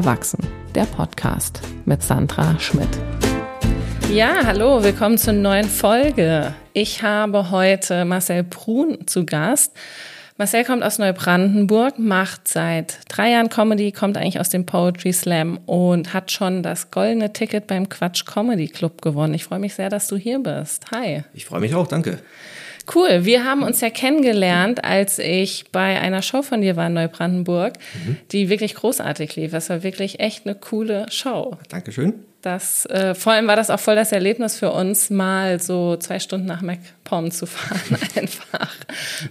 Erwachsen, der Podcast mit Sandra Schmidt. Ja, hallo, willkommen zur neuen Folge. Ich habe heute Marcel Prun zu Gast. Marcel kommt aus Neubrandenburg, macht seit drei Jahren Comedy, kommt eigentlich aus dem Poetry Slam und hat schon das goldene Ticket beim Quatsch Comedy Club gewonnen. Ich freue mich sehr, dass du hier bist. Hi. Ich freue mich auch, danke. Cool, wir haben uns ja kennengelernt, als ich bei einer Show von dir war in Neubrandenburg, mhm. die wirklich großartig lief. Das war wirklich echt eine coole Show. Dankeschön. Das, äh, vor allem war das auch voll das Erlebnis für uns, mal so zwei Stunden nach MacPom zu fahren, einfach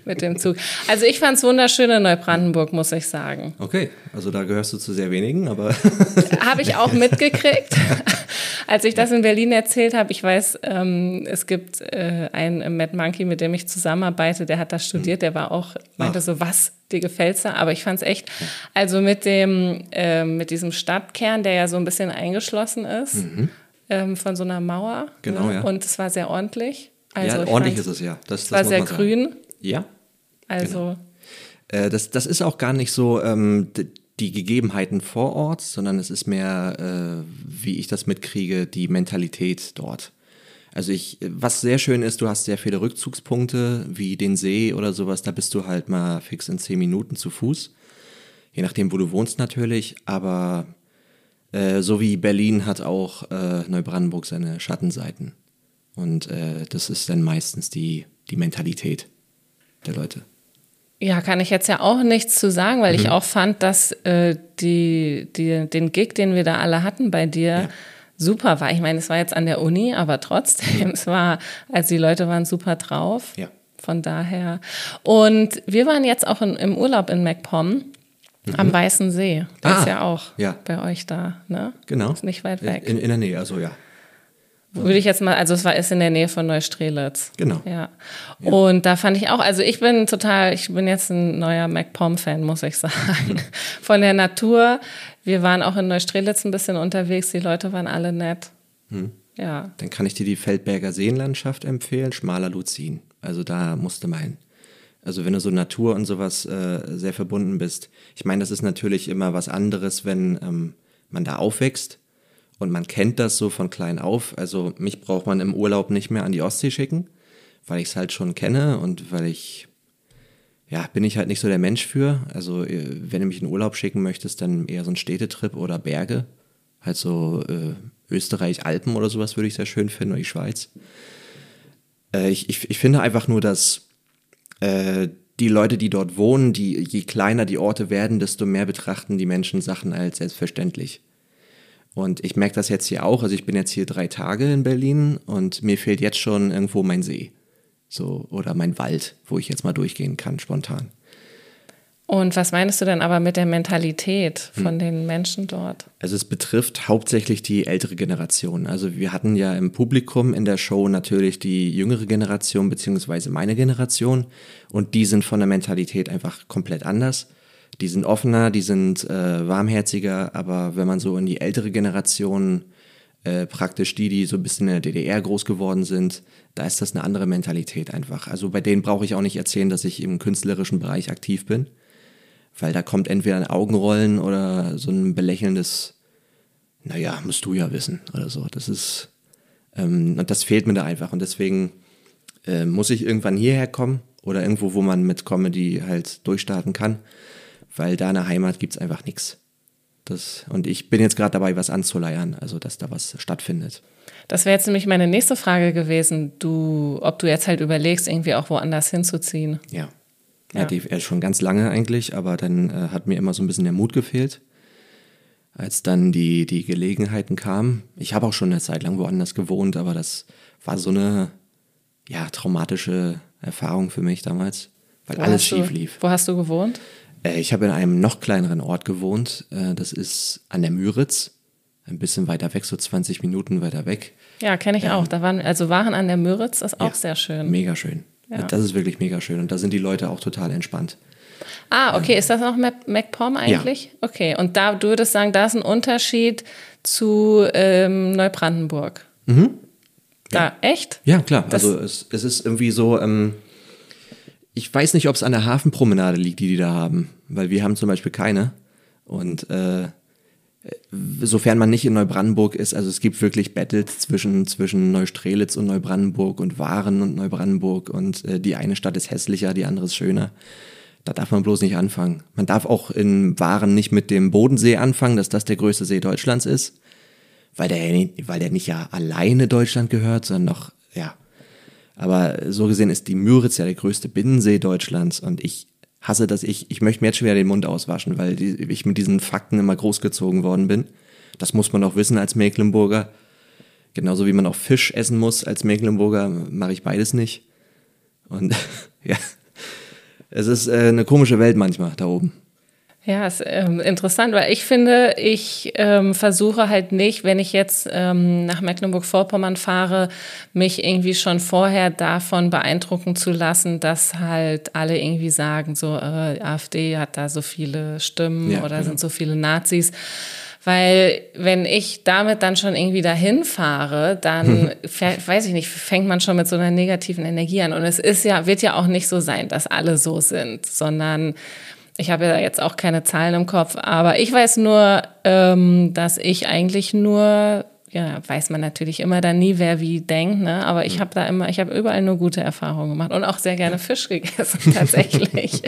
mit dem Zug. Also ich fand es wunderschön in Neubrandenburg, muss ich sagen. Okay, also da gehörst du zu sehr wenigen, aber. habe ich auch mitgekriegt. Als ich das in Berlin erzählt habe, ich weiß, ähm, es gibt äh, einen Mad Monkey, mit dem ich zusammenarbeite, der hat das studiert, der war auch, meinte Ach. so, was, dir gefällt's da? Aber ich fand's echt, also mit dem, äh, mit diesem Stadtkern, der ja so ein bisschen eingeschlossen ist, mhm. ähm, von so einer Mauer. Genau, ne? ja. Und es war sehr ordentlich. Also ja, ordentlich ist es, ja. Das, das war sehr grün. Ja. Also. Genau. Äh, das, das ist auch gar nicht so, ähm, die Gegebenheiten vor Ort, sondern es ist mehr, äh, wie ich das mitkriege, die Mentalität dort. Also ich, was sehr schön ist, du hast sehr viele Rückzugspunkte, wie den See oder sowas, da bist du halt mal fix in zehn Minuten zu Fuß. Je nachdem, wo du wohnst natürlich, aber äh, so wie Berlin hat auch äh, Neubrandenburg seine Schattenseiten. Und äh, das ist dann meistens die, die Mentalität der Leute. Ja, kann ich jetzt ja auch nichts zu sagen, weil mhm. ich auch fand, dass äh, die, die, den Gig, den wir da alle hatten bei dir, ja. super war. Ich meine, es war jetzt an der Uni, aber trotzdem, mhm. es war, also die Leute waren super drauf. Ja. Von daher. Und wir waren jetzt auch in, im Urlaub in MacPom. Mhm. Am Weißen See. Der ah, ist ja auch ja. bei euch da, ne? Genau. Ist nicht weit weg. In, in der Nähe, also ja. Würde ich jetzt mal, also es war ist in der Nähe von Neustrelitz. Genau. Ja. ja. Und da fand ich auch, also ich bin total, ich bin jetzt ein neuer MacPom-Fan, muss ich sagen. Von der Natur. Wir waren auch in Neustrelitz ein bisschen unterwegs, die Leute waren alle nett. Hm. Ja. Dann kann ich dir die Feldberger Seenlandschaft empfehlen, schmaler Luzin. Also da musste man Also wenn du so Natur und sowas äh, sehr verbunden bist. Ich meine, das ist natürlich immer was anderes, wenn ähm, man da aufwächst und man kennt das so von klein auf. Also mich braucht man im Urlaub nicht mehr an die Ostsee schicken, weil ich es halt schon kenne und weil ich, ja, bin ich halt nicht so der Mensch für. Also äh, wenn du mich in Urlaub schicken möchtest, dann eher so ein Städtetrip oder Berge. Halt so äh, Österreich, Alpen oder sowas würde ich sehr schön finden oder die Schweiz. Äh, ich, ich, ich finde einfach nur, dass äh, die Leute, die dort wohnen, die, je kleiner die Orte werden, desto mehr betrachten die Menschen Sachen als selbstverständlich. Und ich merke das jetzt hier auch. Also ich bin jetzt hier drei Tage in Berlin und mir fehlt jetzt schon irgendwo mein See. So, oder mein Wald, wo ich jetzt mal durchgehen kann, spontan. Und was meinst du denn aber mit der Mentalität von hm. den Menschen dort? Also es betrifft hauptsächlich die ältere Generation. Also wir hatten ja im Publikum in der Show natürlich die jüngere Generation beziehungsweise meine Generation und die sind von der Mentalität einfach komplett anders die sind offener, die sind äh, warmherziger, aber wenn man so in die ältere Generation, äh, praktisch die, die so ein bisschen in der DDR groß geworden sind, da ist das eine andere Mentalität einfach. Also bei denen brauche ich auch nicht erzählen, dass ich im künstlerischen Bereich aktiv bin, weil da kommt entweder ein Augenrollen oder so ein belächelndes, naja, musst du ja wissen oder so. Das ist, ähm, und das fehlt mir da einfach und deswegen äh, muss ich irgendwann hierher kommen oder irgendwo, wo man mit Comedy halt durchstarten kann weil da in der Heimat gibt es einfach nichts. und ich bin jetzt gerade dabei, was anzuleiern, also dass da was stattfindet. Das wäre jetzt nämlich meine nächste Frage gewesen, du, ob du jetzt halt überlegst, irgendwie auch woanders hinzuziehen. Ja. Ja, die, ja schon ganz lange eigentlich, aber dann äh, hat mir immer so ein bisschen der Mut gefehlt, als dann die, die Gelegenheiten kamen. Ich habe auch schon eine Zeit lang woanders gewohnt, aber das war so eine ja, traumatische Erfahrung für mich damals, weil wo alles schief lief. Wo hast du gewohnt? Äh, ich habe in einem noch kleineren Ort gewohnt. Äh, das ist an der Müritz. Ein bisschen weiter weg, so 20 Minuten weiter weg. Ja, kenne ich ähm, auch. Da waren, also Waren an der Müritz ist auch ja, sehr schön. Mega schön. Ja. Das ist wirklich mega schön. Und da sind die Leute auch total entspannt. Ah, okay. Ähm, ist das auch MacPom eigentlich? Ja. Okay. Und da, du würdest sagen, da ist ein Unterschied zu ähm, Neubrandenburg. Mhm. Da, ja. echt? Ja, klar. Das also es, es ist irgendwie so, ähm, ich weiß nicht, ob es an der Hafenpromenade liegt, die die da haben, weil wir haben zum Beispiel keine. Und äh, sofern man nicht in Neubrandenburg ist, also es gibt wirklich Battles zwischen, zwischen Neustrelitz und Neubrandenburg und Waren und Neubrandenburg und äh, die eine Stadt ist hässlicher, die andere ist schöner. Da darf man bloß nicht anfangen. Man darf auch in Waren nicht mit dem Bodensee anfangen, dass das der größte See Deutschlands ist, weil der, weil der nicht ja alleine Deutschland gehört, sondern noch, ja. Aber so gesehen ist die Müritz ja der größte Binnensee Deutschlands und ich hasse das. Ich, ich möchte mir jetzt schwer den Mund auswaschen, weil die, ich mit diesen Fakten immer großgezogen worden bin. Das muss man auch wissen als Mecklenburger. Genauso wie man auch Fisch essen muss als Mecklenburger, mache ich beides nicht. Und ja, es ist äh, eine komische Welt manchmal da oben. Ja, ist ähm, interessant, weil ich finde, ich ähm, versuche halt nicht, wenn ich jetzt ähm, nach Mecklenburg-Vorpommern fahre, mich irgendwie schon vorher davon beeindrucken zu lassen, dass halt alle irgendwie sagen, so äh, AfD hat da so viele Stimmen ja, oder genau. sind so viele Nazis. Weil wenn ich damit dann schon irgendwie dahin fahre, dann weiß ich nicht, fängt man schon mit so einer negativen Energie an. Und es ist ja, wird ja auch nicht so sein, dass alle so sind, sondern ich habe ja jetzt auch keine Zahlen im Kopf, aber ich weiß nur, ähm, dass ich eigentlich nur, ja, weiß man natürlich immer dann nie, wer wie denkt, ne? Aber ich mhm. habe da immer, ich habe überall nur gute Erfahrungen gemacht und auch sehr gerne Fisch gegessen, tatsächlich.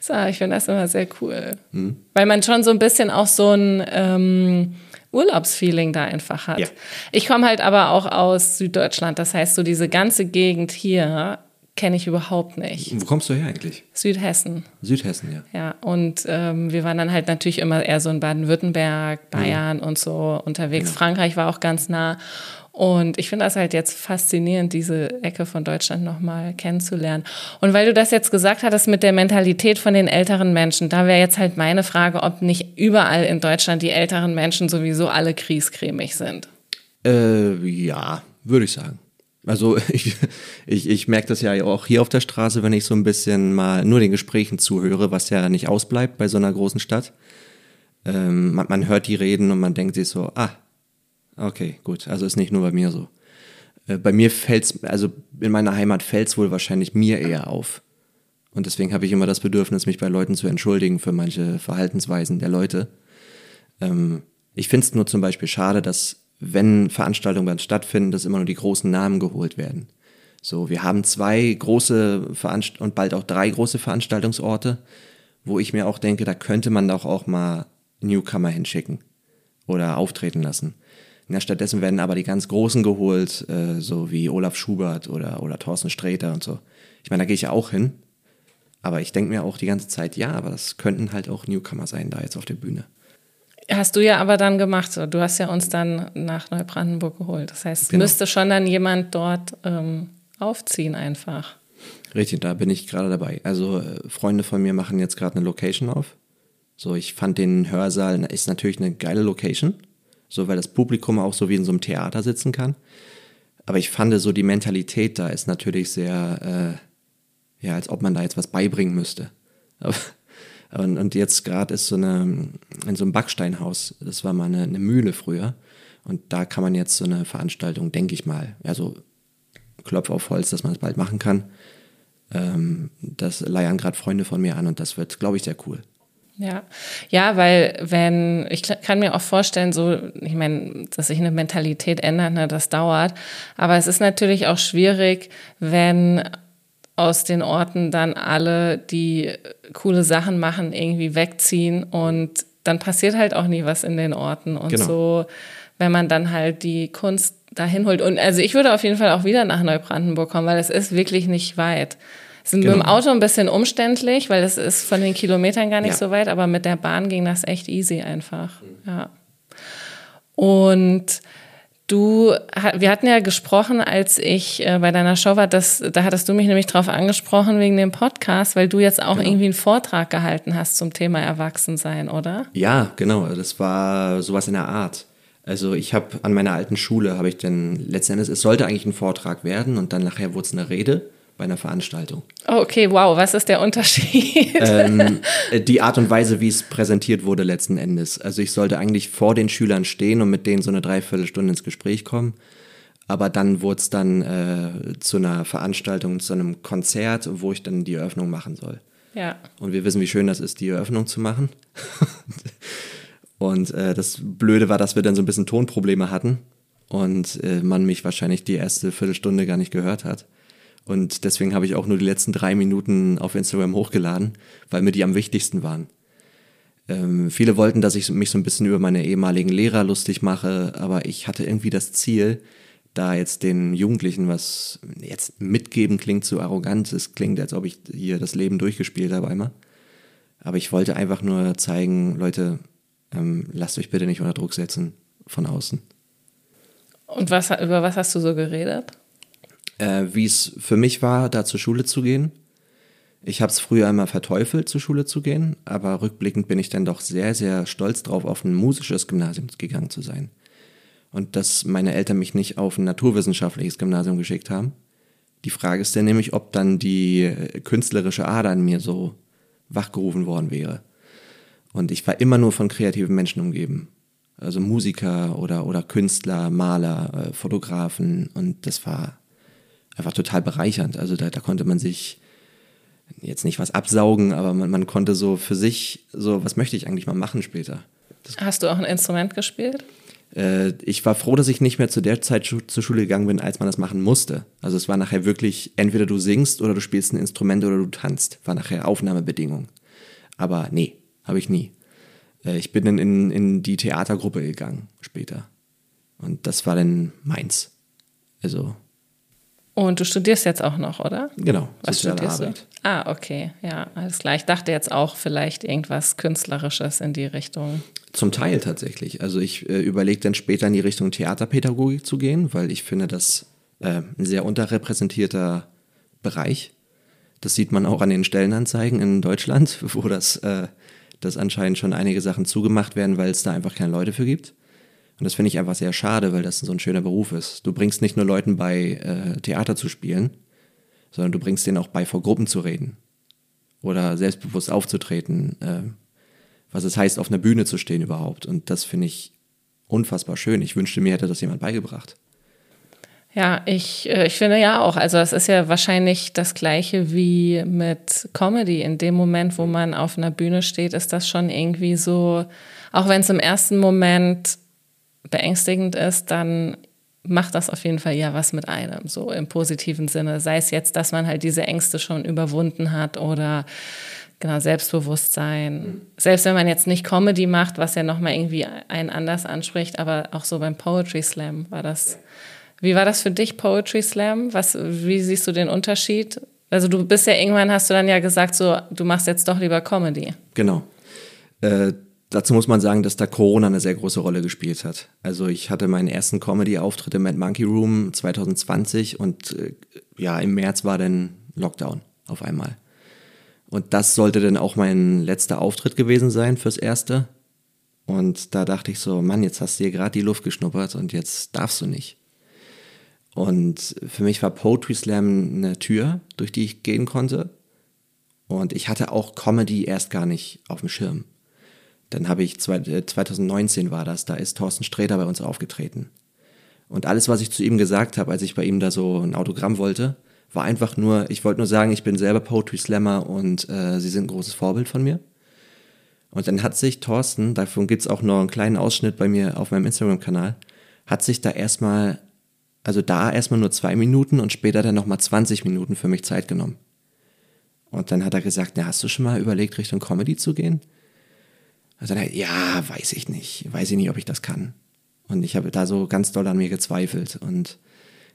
so, ich finde das immer sehr cool. Mhm. Weil man schon so ein bisschen auch so ein ähm, Urlaubsfeeling da einfach hat. Ja. Ich komme halt aber auch aus Süddeutschland, das heißt, so diese ganze Gegend hier kenne ich überhaupt nicht. Wo kommst du her eigentlich? Südhessen. Südhessen, ja. Ja, und ähm, wir waren dann halt natürlich immer eher so in Baden-Württemberg, Bayern ja. und so unterwegs. Ja. Frankreich war auch ganz nah. Und ich finde das halt jetzt faszinierend, diese Ecke von Deutschland nochmal kennenzulernen. Und weil du das jetzt gesagt hattest mit der Mentalität von den älteren Menschen, da wäre jetzt halt meine Frage, ob nicht überall in Deutschland die älteren Menschen sowieso alle kriescremig sind. Äh, ja, würde ich sagen. Also ich, ich, ich merke das ja auch hier auf der Straße, wenn ich so ein bisschen mal nur den Gesprächen zuhöre, was ja nicht ausbleibt bei so einer großen Stadt. Ähm, man, man, hört die reden und man denkt sich so, ah, okay, gut, also ist nicht nur bei mir so. Äh, bei mir fällt's, also in meiner Heimat fällt's wohl wahrscheinlich mir eher auf. Und deswegen habe ich immer das Bedürfnis, mich bei Leuten zu entschuldigen für manche Verhaltensweisen der Leute. Ähm, ich finde es nur zum Beispiel schade, dass wenn Veranstaltungen dann stattfinden, dass immer nur die großen Namen geholt werden. So, wir haben zwei große Veranst und bald auch drei große Veranstaltungsorte, wo ich mir auch denke, da könnte man doch auch mal Newcomer hinschicken oder auftreten lassen. Ja, stattdessen werden aber die ganz Großen geholt, äh, so wie Olaf Schubert oder, oder Thorsten Sträter und so. Ich meine, da gehe ich ja auch hin, aber ich denke mir auch die ganze Zeit, ja, aber das könnten halt auch Newcomer sein da jetzt auf der Bühne. Hast du ja aber dann gemacht. Du hast ja uns dann nach Neubrandenburg geholt. Das heißt, genau. müsste schon dann jemand dort ähm, aufziehen einfach. Richtig, da bin ich gerade dabei. Also äh, Freunde von mir machen jetzt gerade eine Location auf. So, ich fand den Hörsaal ist natürlich eine geile Location, so weil das Publikum auch so wie in so einem Theater sitzen kann. Aber ich fand so die Mentalität da ist natürlich sehr, äh, ja, als ob man da jetzt was beibringen müsste. Aber und, und jetzt gerade ist so eine, in so einem Backsteinhaus, das war mal eine, eine, Mühle früher. Und da kann man jetzt so eine Veranstaltung, denke ich mal, also Klopf auf Holz, dass man das bald machen kann. Ähm, das leiern gerade Freunde von mir an und das wird, glaube ich, sehr cool. Ja, ja, weil wenn, ich kann mir auch vorstellen, so, ich meine, dass sich eine Mentalität ändert, ne, das dauert. Aber es ist natürlich auch schwierig, wenn aus den Orten dann alle, die coole Sachen machen, irgendwie wegziehen und dann passiert halt auch nie was in den Orten und genau. so, wenn man dann halt die Kunst dahin holt. Und also ich würde auf jeden Fall auch wieder nach Neubrandenburg kommen, weil es ist wirklich nicht weit. Es ist genau. mit dem Auto ein bisschen umständlich, weil es ist von den Kilometern gar nicht ja. so weit, aber mit der Bahn ging das echt easy einfach. Ja. Und Du, wir hatten ja gesprochen, als ich äh, bei deiner Show war, dass, da hattest du mich nämlich drauf angesprochen wegen dem Podcast, weil du jetzt auch genau. irgendwie einen Vortrag gehalten hast zum Thema Erwachsensein, oder? Ja, genau. Das war sowas in der Art. Also ich habe an meiner alten Schule, habe ich dann letztendlich, es sollte eigentlich ein Vortrag werden und dann nachher wurde es eine Rede bei einer Veranstaltung. Oh, okay, wow, was ist der Unterschied? Ähm, äh, die Art und Weise, wie es präsentiert wurde letzten Endes. Also ich sollte eigentlich vor den Schülern stehen und mit denen so eine Dreiviertelstunde ins Gespräch kommen. Aber dann wurde es dann äh, zu einer Veranstaltung, zu einem Konzert, wo ich dann die Eröffnung machen soll. Ja. Und wir wissen, wie schön das ist, die Eröffnung zu machen. Und äh, das Blöde war, dass wir dann so ein bisschen Tonprobleme hatten und äh, man mich wahrscheinlich die erste Viertelstunde gar nicht gehört hat. Und deswegen habe ich auch nur die letzten drei Minuten auf Instagram hochgeladen, weil mir die am wichtigsten waren. Ähm, viele wollten, dass ich mich so ein bisschen über meine ehemaligen Lehrer lustig mache, aber ich hatte irgendwie das Ziel, da jetzt den Jugendlichen was jetzt mitgeben klingt zu arrogant. Es klingt, als ob ich hier das Leben durchgespielt habe einmal. Aber ich wollte einfach nur zeigen, Leute, ähm, lasst euch bitte nicht unter Druck setzen von außen. Und was, über was hast du so geredet? Äh, Wie es für mich war, da zur Schule zu gehen. Ich habe es früher einmal verteufelt, zur Schule zu gehen, aber rückblickend bin ich dann doch sehr, sehr stolz drauf, auf ein musisches Gymnasium gegangen zu sein. Und dass meine Eltern mich nicht auf ein naturwissenschaftliches Gymnasium geschickt haben. Die Frage ist dann nämlich, ob dann die äh, künstlerische Ader in mir so wachgerufen worden wäre. Und ich war immer nur von kreativen Menschen umgeben. Also Musiker oder, oder Künstler, Maler, äh, Fotografen. Und das war einfach total bereichernd. Also da, da konnte man sich jetzt nicht was absaugen, aber man, man konnte so für sich, so, was möchte ich eigentlich mal machen später? Das Hast du auch ein Instrument gespielt? Äh, ich war froh, dass ich nicht mehr zu der Zeit schu zur Schule gegangen bin, als man das machen musste. Also es war nachher wirklich, entweder du singst oder du spielst ein Instrument oder du tanzt. War nachher Aufnahmebedingung. Aber nee, habe ich nie. Äh, ich bin dann in, in die Theatergruppe gegangen später. Und das war dann meins. Also und du studierst jetzt auch noch, oder? Genau. Was studierst Arbeit. du? Ah, okay. Ja, alles klar. Ich dachte jetzt auch vielleicht irgendwas Künstlerisches in die Richtung. Zum Teil tatsächlich. Also ich äh, überlege dann später in die Richtung Theaterpädagogik zu gehen, weil ich finde, das äh, ein sehr unterrepräsentierter Bereich. Das sieht man auch an den Stellenanzeigen in Deutschland, wo das, äh, das anscheinend schon einige Sachen zugemacht werden, weil es da einfach keine Leute für gibt. Und das finde ich einfach sehr schade, weil das so ein schöner Beruf ist. Du bringst nicht nur Leuten bei, äh, Theater zu spielen, sondern du bringst denen auch bei, vor Gruppen zu reden. Oder selbstbewusst aufzutreten, äh, was es heißt, auf einer Bühne zu stehen überhaupt. Und das finde ich unfassbar schön. Ich wünschte, mir hätte das jemand beigebracht. Ja, ich, äh, ich finde ja auch. Also es ist ja wahrscheinlich das gleiche wie mit Comedy. In dem Moment, wo man auf einer Bühne steht, ist das schon irgendwie so, auch wenn es im ersten Moment beängstigend ist, dann macht das auf jeden Fall ja was mit einem, so im positiven Sinne. Sei es jetzt, dass man halt diese Ängste schon überwunden hat oder genau Selbstbewusstsein. Mhm. Selbst wenn man jetzt nicht Comedy macht, was ja nochmal irgendwie einen anders anspricht, aber auch so beim Poetry Slam war das. Wie war das für dich, Poetry Slam? Was, wie siehst du den Unterschied? Also du bist ja irgendwann, hast du dann ja gesagt, so, du machst jetzt doch lieber Comedy. Genau. Äh, Dazu muss man sagen, dass da Corona eine sehr große Rolle gespielt hat. Also ich hatte meinen ersten Comedy-Auftritt im Mad Monkey Room 2020 und äh, ja, im März war dann Lockdown auf einmal. Und das sollte dann auch mein letzter Auftritt gewesen sein fürs Erste. Und da dachte ich so, Mann, jetzt hast du dir gerade die Luft geschnuppert und jetzt darfst du nicht. Und für mich war Poetry Slam eine Tür, durch die ich gehen konnte. Und ich hatte auch Comedy erst gar nicht auf dem Schirm. Dann habe ich, 2019 äh, war das, da ist Thorsten Sträter bei uns aufgetreten. Und alles, was ich zu ihm gesagt habe, als ich bei ihm da so ein Autogramm wollte, war einfach nur, ich wollte nur sagen, ich bin selber Poetry Slammer und äh, sie sind ein großes Vorbild von mir. Und dann hat sich Thorsten, davon gibt es auch noch einen kleinen Ausschnitt bei mir auf meinem Instagram-Kanal, hat sich da erstmal, also da erstmal nur zwei Minuten und später dann nochmal 20 Minuten für mich Zeit genommen. Und dann hat er gesagt, na, hast du schon mal überlegt, Richtung Comedy zu gehen? Also dann, ja, weiß ich nicht, weiß ich nicht, ob ich das kann. Und ich habe da so ganz doll an mir gezweifelt. Und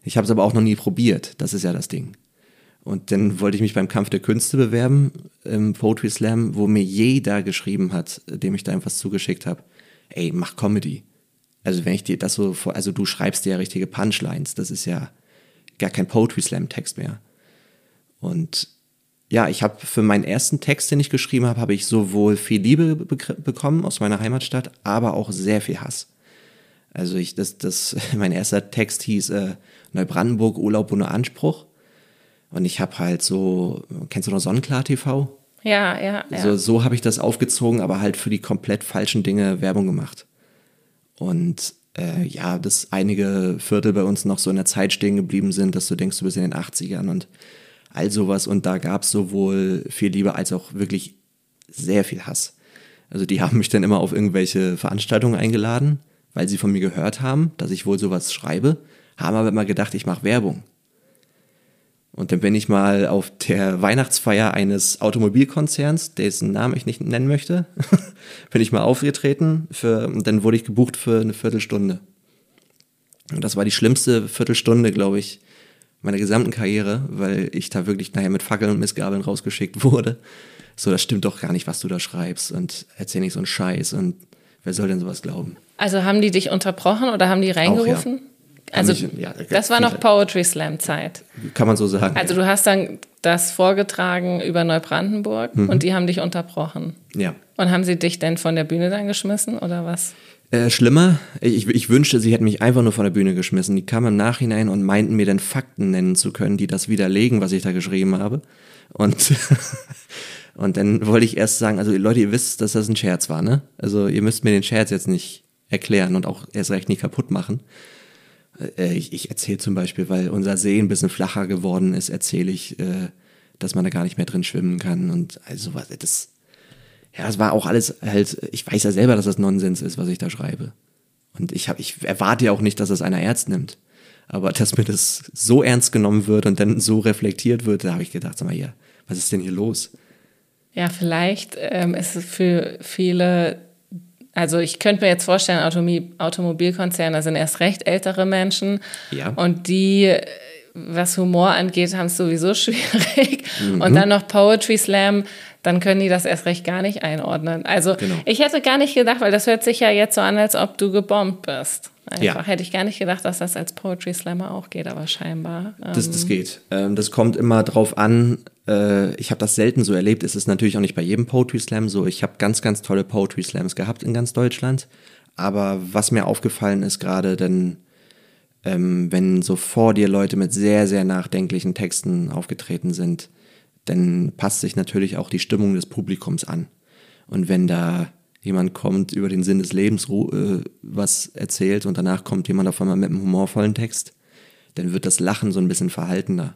ich habe es aber auch noch nie probiert. Das ist ja das Ding. Und dann wollte ich mich beim Kampf der Künste bewerben im Poetry Slam, wo mir jeder geschrieben hat, dem ich da irgendwas zugeschickt habe. Ey, mach Comedy. Also wenn ich dir das so vor, also du schreibst dir ja richtige Punchlines, das ist ja gar kein Poetry Slam Text mehr. Und ja, ich habe für meinen ersten Text, den ich geschrieben habe, habe ich sowohl viel Liebe be bekommen aus meiner Heimatstadt, aber auch sehr viel Hass. Also ich, das, das, mein erster Text hieß äh, Neubrandenburg Urlaub ohne Anspruch. Und ich habe halt so, kennst du noch Sonnenklar TV? Ja, ja, ja. So, so habe ich das aufgezogen, aber halt für die komplett falschen Dinge Werbung gemacht. Und äh, ja, dass einige Viertel bei uns noch so in der Zeit stehen geblieben sind, dass du denkst, du bist in den 80ern und all sowas. Und da gab es sowohl viel Liebe als auch wirklich sehr viel Hass. Also die haben mich dann immer auf irgendwelche Veranstaltungen eingeladen, weil sie von mir gehört haben, dass ich wohl sowas schreibe, haben aber immer gedacht, ich mache Werbung. Und dann bin ich mal auf der Weihnachtsfeier eines Automobilkonzerns, dessen Namen ich nicht nennen möchte, bin ich mal aufgetreten für, und dann wurde ich gebucht für eine Viertelstunde. Und das war die schlimmste Viertelstunde, glaube ich, meiner gesamten Karriere, weil ich da wirklich nachher mit Fackeln und Missgabeln rausgeschickt wurde. So, das stimmt doch gar nicht, was du da schreibst und erzähl nicht so einen Scheiß und wer soll denn sowas glauben? Also haben die dich unterbrochen oder haben die reingerufen? Auch, ja. Also mich, ja, das war noch Poetry Slam Zeit. Kann man so sagen. Also du hast dann das vorgetragen über Neubrandenburg mhm. und die haben dich unterbrochen. Ja. Und haben sie dich denn von der Bühne dann geschmissen oder was? Äh, schlimmer, ich, ich, wünschte, sie hätten mich einfach nur von der Bühne geschmissen. Die kamen im Nachhinein und meinten mir dann Fakten nennen zu können, die das widerlegen, was ich da geschrieben habe. Und, und dann wollte ich erst sagen, also Leute, ihr wisst, dass das ein Scherz war, ne? Also ihr müsst mir den Scherz jetzt nicht erklären und auch erst recht nicht kaputt machen. Äh, ich, ich erzähle zum Beispiel, weil unser See ein bisschen flacher geworden ist, erzähle ich, äh, dass man da gar nicht mehr drin schwimmen kann und also was, das ja, das war auch alles halt, ich weiß ja selber, dass das Nonsens ist, was ich da schreibe. Und ich, hab, ich erwarte ja auch nicht, dass das einer ernst nimmt. Aber dass mir das so ernst genommen wird und dann so reflektiert wird, da habe ich gedacht, sag mal hier, was ist denn hier los? Ja, vielleicht ähm, ist es für viele, also ich könnte mir jetzt vorstellen, Automi Automobilkonzerne sind erst recht ältere Menschen. Ja. Und die, was Humor angeht, haben es sowieso schwierig. Mhm. Und dann noch Poetry Slam dann können die das erst recht gar nicht einordnen. Also genau. ich hätte gar nicht gedacht, weil das hört sich ja jetzt so an, als ob du gebombt bist. Einfach ja. hätte ich gar nicht gedacht, dass das als Poetry Slammer auch geht, aber scheinbar. Ähm das, das geht. Ähm, das kommt immer drauf an. Äh, ich habe das selten so erlebt. Es ist natürlich auch nicht bei jedem Poetry Slam so. Ich habe ganz, ganz tolle Poetry Slams gehabt in ganz Deutschland. Aber was mir aufgefallen ist gerade, denn ähm, wenn so vor dir Leute mit sehr, sehr nachdenklichen Texten aufgetreten sind, dann passt sich natürlich auch die Stimmung des Publikums an. Und wenn da jemand kommt, über den Sinn des Lebens äh, was erzählt und danach kommt jemand auf einmal mit einem humorvollen Text, dann wird das Lachen so ein bisschen verhaltener.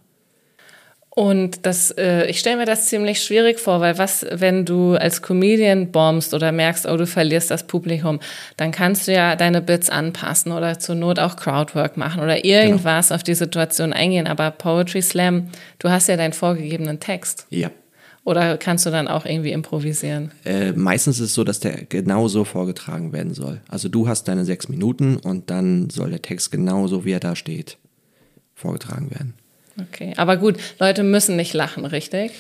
Und das, äh, ich stelle mir das ziemlich schwierig vor, weil was, wenn du als Comedian bombst oder merkst, oh, du verlierst das Publikum, dann kannst du ja deine Bits anpassen oder zur Not auch Crowdwork machen oder irgendwas genau. auf die Situation eingehen. Aber Poetry Slam, du hast ja deinen vorgegebenen Text. Ja. Oder kannst du dann auch irgendwie improvisieren? Äh, meistens ist es so, dass der genau so vorgetragen werden soll. Also du hast deine sechs Minuten und dann soll der Text genauso, wie er da steht, vorgetragen werden. Okay, aber gut, Leute müssen nicht lachen, richtig?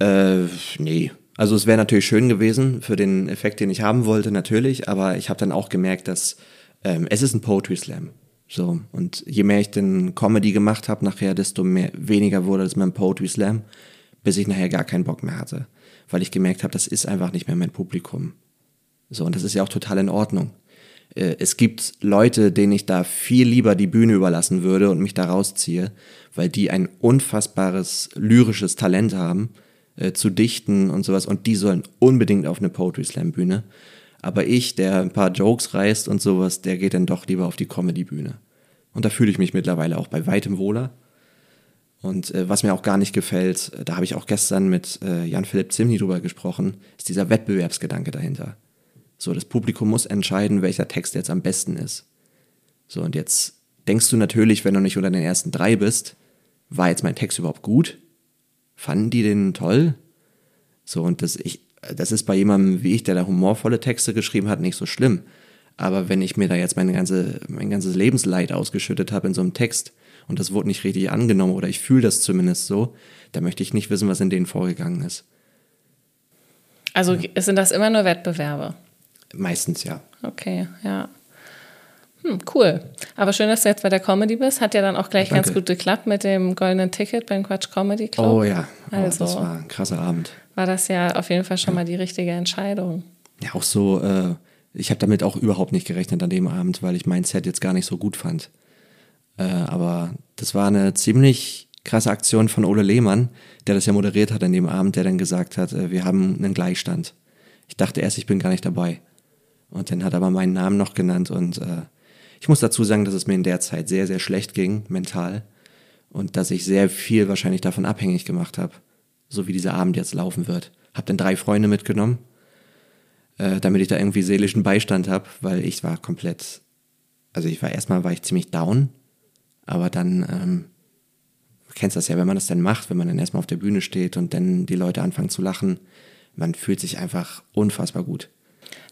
Äh, nee. Also es wäre natürlich schön gewesen für den Effekt, den ich haben wollte, natürlich, aber ich habe dann auch gemerkt, dass ähm, es ist ein Poetry Slam. So, und je mehr ich den Comedy gemacht habe nachher, desto mehr, weniger wurde es mein Poetry Slam, bis ich nachher gar keinen Bock mehr hatte. Weil ich gemerkt habe, das ist einfach nicht mehr mein Publikum. So, und das ist ja auch total in Ordnung. Äh, es gibt Leute, denen ich da viel lieber die Bühne überlassen würde und mich da rausziehe, weil die ein unfassbares lyrisches Talent haben, äh, zu dichten und sowas. Und die sollen unbedingt auf eine Poetry Slam Bühne. Aber ich, der ein paar Jokes reißt und sowas, der geht dann doch lieber auf die Comedy Bühne. Und da fühle ich mich mittlerweile auch bei weitem wohler. Und äh, was mir auch gar nicht gefällt, da habe ich auch gestern mit äh, Jan-Philipp Zimny drüber gesprochen, ist dieser Wettbewerbsgedanke dahinter. So, das Publikum muss entscheiden, welcher Text jetzt am besten ist. So, und jetzt denkst du natürlich, wenn du nicht unter den ersten drei bist, war jetzt mein Text überhaupt gut? Fanden die den toll? So, und das, ich, das ist bei jemandem wie ich, der da humorvolle Texte geschrieben hat, nicht so schlimm. Aber wenn ich mir da jetzt meine ganze, mein ganzes Lebensleid ausgeschüttet habe in so einem Text und das wurde nicht richtig angenommen oder ich fühle das zumindest so, dann möchte ich nicht wissen, was in denen vorgegangen ist. Also ja. sind das immer nur Wettbewerbe? Meistens ja. Okay, ja. Hm, cool. Aber schön, dass du jetzt bei der Comedy bist. Hat ja dann auch gleich ja, ganz gut geklappt mit dem goldenen Ticket beim Quatsch Comedy Club. Oh ja, oh, also, das war ein krasser Abend. War das ja auf jeden Fall schon mal die richtige Entscheidung. Ja, auch so, äh, ich habe damit auch überhaupt nicht gerechnet an dem Abend, weil ich mein Set jetzt gar nicht so gut fand. Äh, aber das war eine ziemlich krasse Aktion von Ole Lehmann, der das ja moderiert hat an dem Abend, der dann gesagt hat, äh, wir haben einen Gleichstand. Ich dachte erst, ich bin gar nicht dabei. Und dann hat er aber meinen Namen noch genannt und äh, ich muss dazu sagen, dass es mir in der Zeit sehr, sehr schlecht ging, mental. Und dass ich sehr viel wahrscheinlich davon abhängig gemacht habe, so wie dieser Abend jetzt laufen wird. Hab dann drei Freunde mitgenommen. äh, damit ich da irgendwie seelischen Beistand habe, weil ich war komplett, also ich war erstmal war ich ziemlich down, aber dann, ähm, du kennst das ja, wenn man das dann macht, wenn man dann erstmal auf der Bühne steht und dann die Leute anfangen zu lachen, man fühlt sich einfach unfassbar gut.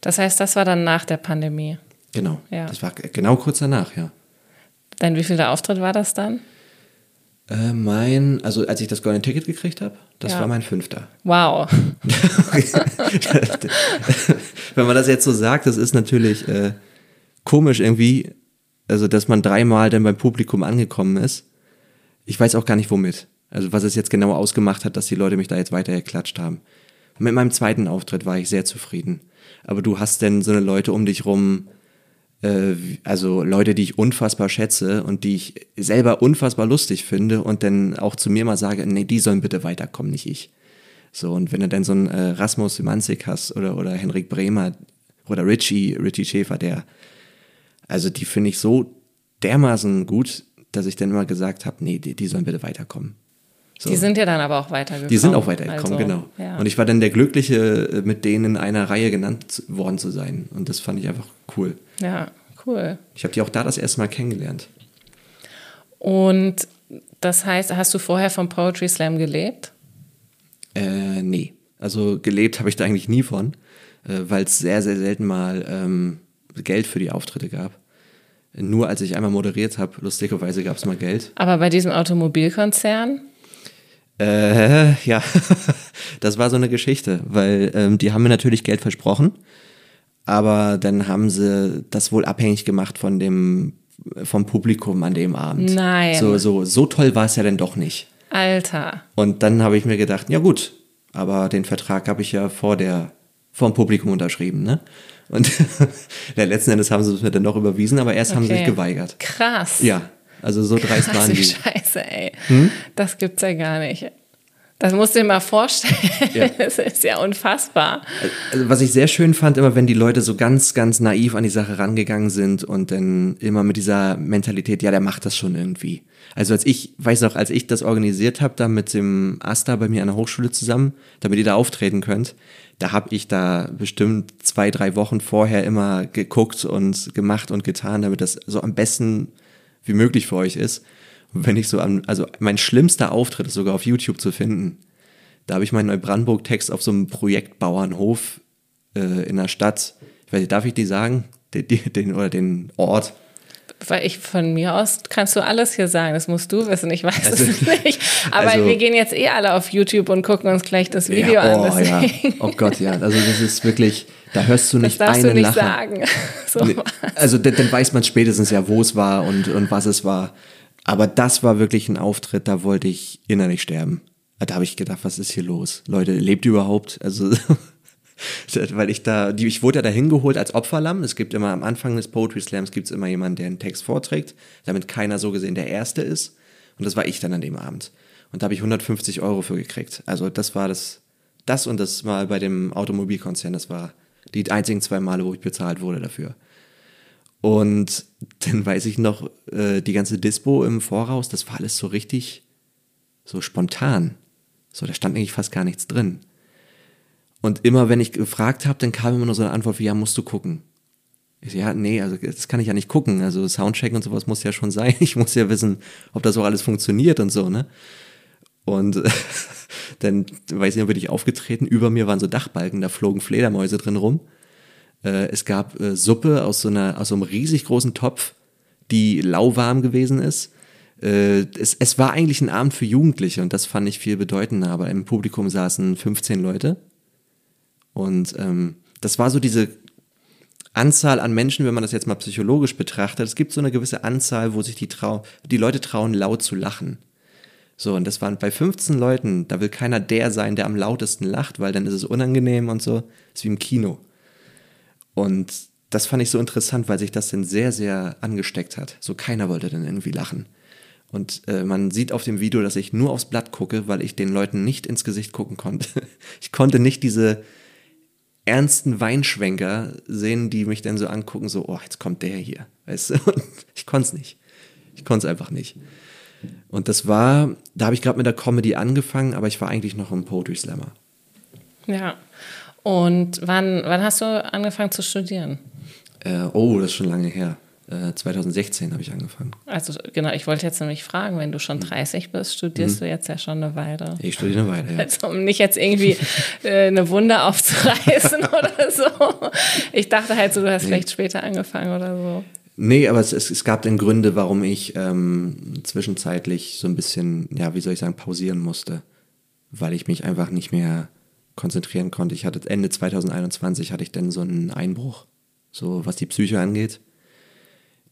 Das heißt, das war dann nach der Pandemie. Genau. Ja. Das war genau kurz danach, ja. Denn wie viel der Auftritt war das dann? Äh, mein, also als ich das goldene Ticket gekriegt habe, das Ja. war mein fünfter. Wow. Wenn man das jetzt so sagt, das ist natürlich äh, komisch irgendwie, also dass man dreimal dann beim Publikum angekommen ist. Ich weiß auch gar nicht womit. Also was es jetzt genau ausgemacht hat, dass die Leute mich da jetzt weiter geklatscht haben. Mit meinem zweiten Auftritt war ich sehr zufrieden. Aber du hast denn so eine Leute um dich rum, äh, also Leute, die ich unfassbar schätze und die ich selber unfassbar lustig finde und dann auch zu mir mal sage, nee, die sollen bitte weiterkommen, nicht ich. So, und wenn du dann so einen äh, Rasmus Simanzik hast oder, oder Henrik Bremer oder Richie, Richie Schäfer, der, also die finde ich so dermaßen gut, dass ich dann immer gesagt habe, nee, die, die sollen bitte weiterkommen. So. Die sind ja dann aber auch weitergekommen. Die sind auch weitergekommen, Also, genau. Ja. Und ich war dann der Glückliche, äh, mit denen in einer Reihe genannt worden zu sein. Und das fand ich einfach cool. ja, cool. Ich habe die auch da das erste Mal kennengelernt. Und das heißt, hast du vorher vom Poetry Slam gelebt? Äh, nee. Also gelebt habe ich da eigentlich nie von, äh, weil es sehr, sehr selten mal ähm, Geld für die Auftritte gab. Nur als ich einmal moderiert habe, lustigerweise gab es mal Geld. Aber bei diesem Automobilkonzern? Äh, ja, das war so eine Geschichte, weil ähm, die haben mir natürlich Geld versprochen, aber dann haben sie das wohl abhängig gemacht von dem vom Publikum an dem Abend. Nein. So, so, so toll war es ja dann doch nicht. Alter. Und dann habe ich mir gedacht, ja gut, aber den Vertrag habe ich ja vor der vor dem Publikum unterschrieben, ne? Und letzten Endes haben sie es mir dann doch überwiesen, aber erst haben sie Okay. sich geweigert. Krass. Ja, also so dreist waren die. Scheiße, ey. Hm? Das gibt's ja gar nicht. Das musst du dir mal vorstellen. Ja. Das ist ja unfassbar. Also, was ich sehr schön fand, immer wenn die Leute so ganz, ganz naiv an die Sache rangegangen sind und dann immer mit dieser Mentalität, ja, der macht das schon irgendwie. Also als ich, weiß noch, als ich das organisiert habe, da mit dem Asta bei mir an der Hochschule zusammen, damit ihr da auftreten könnt, da habe ich da bestimmt zwei, drei Wochen vorher immer geguckt und gemacht und getan, damit das so am besten wie möglich für euch ist. Und wenn ich so an, also mein schlimmster Auftritt ist sogar auf YouTube zu finden. Da habe ich meinen Neubrandenburg-Text auf so einem Projektbauernhof äh, in der Stadt. Ich weiß nicht, darf ich die sagen? Den, den, oder den Ort? Weil ich von mir aus kannst du alles hier sagen. Das musst du wissen. Ich weiß Also- es nicht. Aber also- wir gehen jetzt eh alle auf YouTube und gucken uns gleich das Video ja, an. oh, ja. Deswegen. oh Gott, ja. Also das ist wirklich, da hörst du Das nicht darfst einen du nicht Lacher. sagen. So Nee. Also dann, dann weiß man spätestens ja, wo es war und, und was es war. Aber das war wirklich ein Auftritt, da wollte ich innerlich sterben. Da habe ich gedacht, was ist hier los? Leute, lebt ihr überhaupt? Also, weil ich da, die, ich wurde ja da hingeholt als Opferlamm. Es gibt immer am Anfang des Poetry Slams gibt es immer jemanden, der einen Text vorträgt, damit keiner so gesehen der Erste ist. Und das war ich dann an dem Abend. Und da habe ich 150 Euro für gekriegt. Also das war das, das und das mal bei dem Automobilkonzern, das war die einzigen zwei Male, wo ich bezahlt wurde dafür. Und dann weiß ich noch, äh, die ganze Dispo im Voraus, das war alles so richtig, so spontan. So, da stand eigentlich fast gar nichts drin. Und immer, wenn ich gefragt habe, dann kam immer nur so eine Antwort wie, ja, musst du gucken. Ich so, ja, nee, also das kann ich ja nicht gucken. Also Soundcheck und sowas muss ja schon sein. Ich muss ja wissen, ob das auch alles funktioniert und so, ne? Und dann, weiß ich nicht, bin ich aufgetreten. Über mir waren so Dachbalken, da flogen Fledermäuse drin rum. Äh, es gab äh, Suppe aus so, einer, aus so einem riesig großen Topf, die lauwarm gewesen ist. Äh, es, es war eigentlich ein Abend für Jugendliche und das fand ich viel bedeutender, aber im Publikum saßen 15 Leute. Und ähm, das war so diese Anzahl an Menschen, wenn man das jetzt mal psychologisch betrachtet. Es gibt so eine gewisse Anzahl, wo sich die, trau die Leute trauen, laut zu lachen. So, und das waren bei 15 Leuten, da will keiner der sein, der am lautesten lacht, weil dann ist es unangenehm und so. Ist wie im Kino. Und das fand ich so interessant, weil sich das dann sehr, sehr angesteckt hat. So keiner wollte dann irgendwie lachen. Und äh, man sieht auf dem Video, dass ich nur aufs Blatt gucke, weil ich den Leuten nicht ins Gesicht gucken konnte. Ich konnte nicht diese ernsten Weinschwenker sehen, die mich dann so angucken, so, oh, jetzt kommt der hier. Weißt du? Und ich konnte es nicht. Ich konnte es einfach nicht. Und das war, da habe ich gerade mit der Comedy angefangen, aber ich war eigentlich noch ein Poetry Slammer. Ja. Und wann, wann hast du angefangen zu studieren? Äh, oh, das ist schon lange her. 2016 äh, habe ich angefangen. Also genau, ich wollte jetzt nämlich fragen, wenn du schon 30 hm. bist, studierst mhm. du jetzt ja schon eine Weile. Ich studiere eine Weile, ja. Also, um nicht jetzt irgendwie äh, eine Wunde aufzureißen oder so. Ich dachte halt so, du hast nee. vielleicht später angefangen oder so. Nee, aber es, es, es gab dann Gründe, warum ich ähm, zwischenzeitlich so ein bisschen, ja, wie soll ich sagen, pausieren musste. Weil ich mich einfach nicht mehr konzentrieren konnte. Ich hatte Ende 2021 hatte ich dann so einen Einbruch, so was die Psyche angeht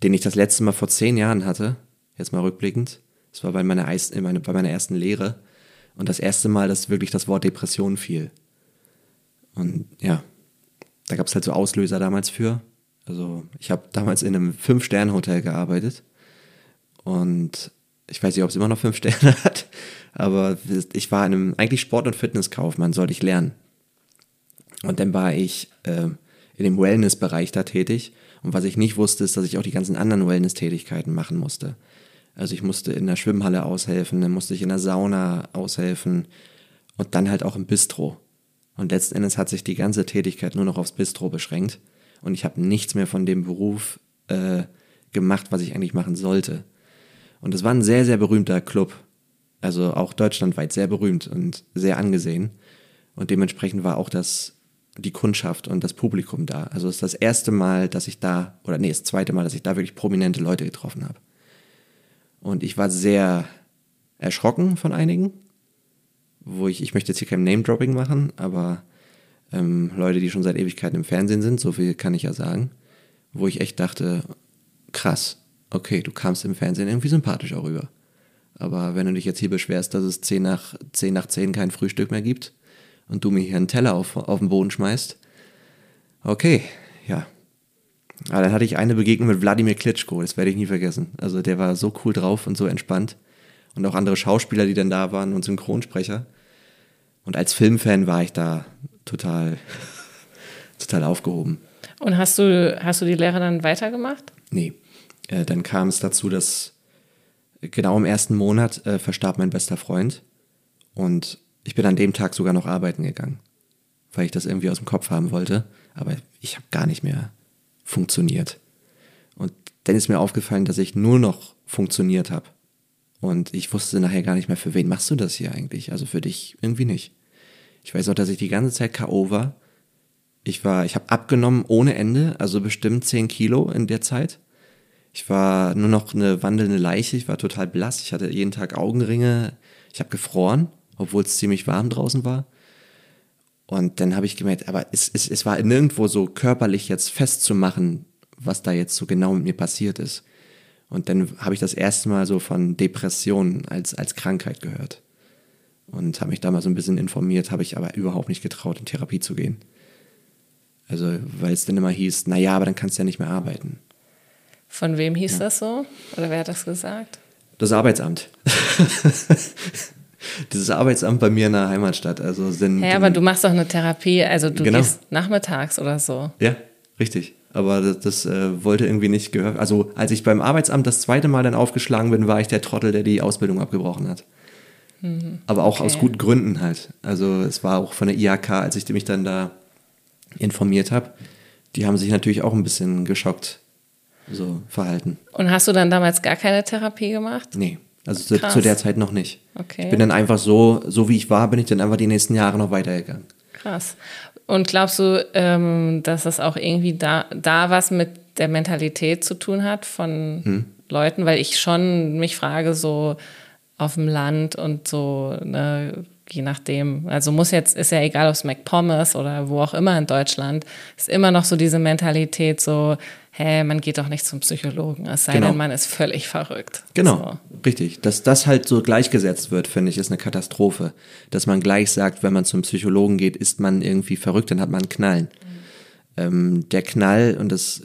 den ich das letzte Mal vor zehn Jahren hatte, jetzt mal rückblickend. Das war bei meiner, bei meiner ersten Lehre. Und das erste Mal, dass wirklich das Wort Depression fiel. Und ja, da gab es halt so Auslöser damals für. Also ich habe damals in einem Fünf-Sterne-Hotel gearbeitet. Und ich weiß nicht, ob es immer noch fünf Sterne hat, aber ich war in einem eigentlich Sport- und Fitnesskaufmann, sollte ich lernen. Und dann war ich äh, in dem Wellness-Bereich da tätig und was ich nicht wusste, ist, dass ich auch die ganzen anderen Wellness-Tätigkeiten machen musste. Also ich musste in der Schwimmhalle aushelfen, dann musste ich in der Sauna aushelfen und dann halt auch im Bistro. Und letzten Endes hat sich die ganze Tätigkeit nur noch aufs Bistro beschränkt und ich habe nichts mehr von dem Beruf äh, gemacht, was ich eigentlich machen sollte. Und es war ein sehr, sehr berühmter Club. Also auch deutschlandweit sehr berühmt und sehr angesehen. Und dementsprechend war auch das die Kundschaft und das Publikum da. Also es ist das erste Mal, dass ich da, oder nee, das zweite Mal, dass ich da wirklich prominente Leute getroffen habe. Und ich war sehr erschrocken von einigen, wo ich, ich möchte jetzt hier kein Name-Dropping machen, aber ähm, Leute, die schon seit Ewigkeiten im Fernsehen sind, so viel kann ich ja sagen, wo ich echt dachte, krass, okay, du kamst im Fernsehen irgendwie sympathisch auch rüber. Aber wenn du dich jetzt hier beschwerst, dass es 10 nach 10, nach 10 kein Frühstück mehr gibt, und du mir hier einen Teller auf, auf den Boden schmeißt. Okay, ja. Aber dann hatte ich eine Begegnung mit Wladimir Klitschko, das werde ich nie vergessen. Also der war so cool drauf und so entspannt. Und auch andere Schauspieler, die dann da waren und Synchronsprecher. Und als Filmfan war ich da total, total aufgehoben. Und hast du, hast du die Lehre dann weitergemacht? Nee. Äh, dann kam es dazu, dass genau im ersten Monat äh, verstarb mein bester Freund. Und ich bin an dem Tag sogar noch arbeiten gegangen, weil ich das irgendwie aus dem Kopf haben wollte. Aber ich habe gar nicht mehr funktioniert. Und dann ist mir aufgefallen, dass ich nur noch funktioniert habe. Und ich wusste nachher gar nicht mehr, für wen machst du das hier eigentlich? Also für dich irgendwie nicht. Ich weiß auch, dass ich die ganze Zeit K.O. war. Ich war, ich habe abgenommen ohne Ende, also bestimmt 10 Kilo in der Zeit. Ich war nur noch eine wandelnde Leiche, ich war total blass, ich hatte jeden Tag Augenringe, ich habe gefroren obwohl es ziemlich warm draußen war. Und dann habe ich gemerkt, aber es, es, es war nirgendwo so körperlich jetzt festzumachen, was da jetzt so genau mit mir passiert ist. Und dann habe ich das erste Mal so von Depressionen als, als Krankheit gehört. Und habe mich da mal so ein bisschen informiert, habe ich aber überhaupt nicht getraut, in Therapie zu gehen. Also, weil es dann immer hieß, naja, aber dann kannst du ja nicht mehr arbeiten. Von wem hieß ja. das so? Oder wer hat das gesagt? Das Arbeitsamt. dieses Arbeitsamt bei mir in der Heimatstadt. Also sind, ja, aber du machst doch eine Therapie, also du genau. gehst nachmittags oder so. Ja, richtig. Aber das, das äh, wollte irgendwie nicht gehört. Also als ich beim Arbeitsamt das zweite Mal dann aufgeschlagen bin, war ich der Trottel, der die Ausbildung abgebrochen hat. Mhm. Aber auch okay. aus guten Gründen halt. Also es war auch von der IHK, als ich mich dann da informiert habe, die haben sich natürlich auch ein bisschen geschockt so verhalten. Und hast du dann damals gar keine Therapie gemacht? Nee. Also zu, zu, der Zeit noch nicht. Okay. Ich bin dann einfach so, so wie ich war, bin ich dann einfach die nächsten Jahre noch weitergegangen. Krass. Und glaubst du, ähm, dass das auch irgendwie da, da was mit der Mentalität zu tun hat von hm. Leuten? Weil ich schon mich frage, so auf dem Land und so, ne, je nachdem. Also muss jetzt, ist ja egal, ob es McPommes oder wo auch immer in Deutschland, ist immer noch so diese Mentalität so, hä, man geht doch nicht zum Psychologen, es sei genau. denn, man ist völlig verrückt. Genau, so. richtig. Dass das halt so gleichgesetzt wird, finde ich, ist eine Katastrophe. Dass man gleich sagt, wenn man zum Psychologen geht, ist man irgendwie verrückt, dann hat man einen Knallen. Mhm. Ähm, der Knall, und das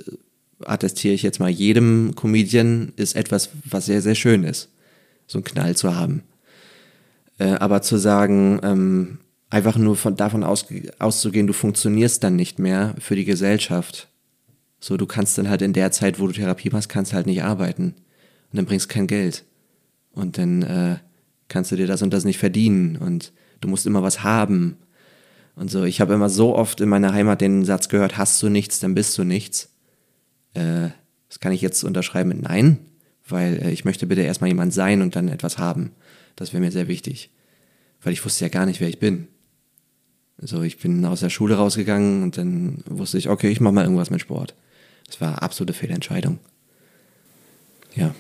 attestiere ich jetzt mal jedem Comedian, ist etwas, was sehr, sehr schön ist, so einen Knall zu haben. Äh, aber zu sagen, ähm, einfach nur von, davon aus, auszugehen, du funktionierst dann nicht mehr für die Gesellschaft. So, du kannst dann halt in der Zeit, wo du Therapie machst, kannst halt nicht arbeiten. Und dann bringst kein Geld. Und dann äh, kannst du dir das und das nicht verdienen. Und du musst immer was haben. Und so, ich habe immer so oft in meiner Heimat den Satz gehört, hast du nichts, dann bist du nichts. Äh, das kann ich jetzt unterschreiben mit Nein, weil äh, ich möchte bitte erstmal jemand sein und dann etwas haben. Das wäre mir sehr wichtig. Weil ich wusste ja gar nicht, wer ich bin. Also ich bin aus der Schule rausgegangen und dann wusste ich, okay, ich mache mal irgendwas mit Sport. Das war absolute Fehlentscheidung. Ja.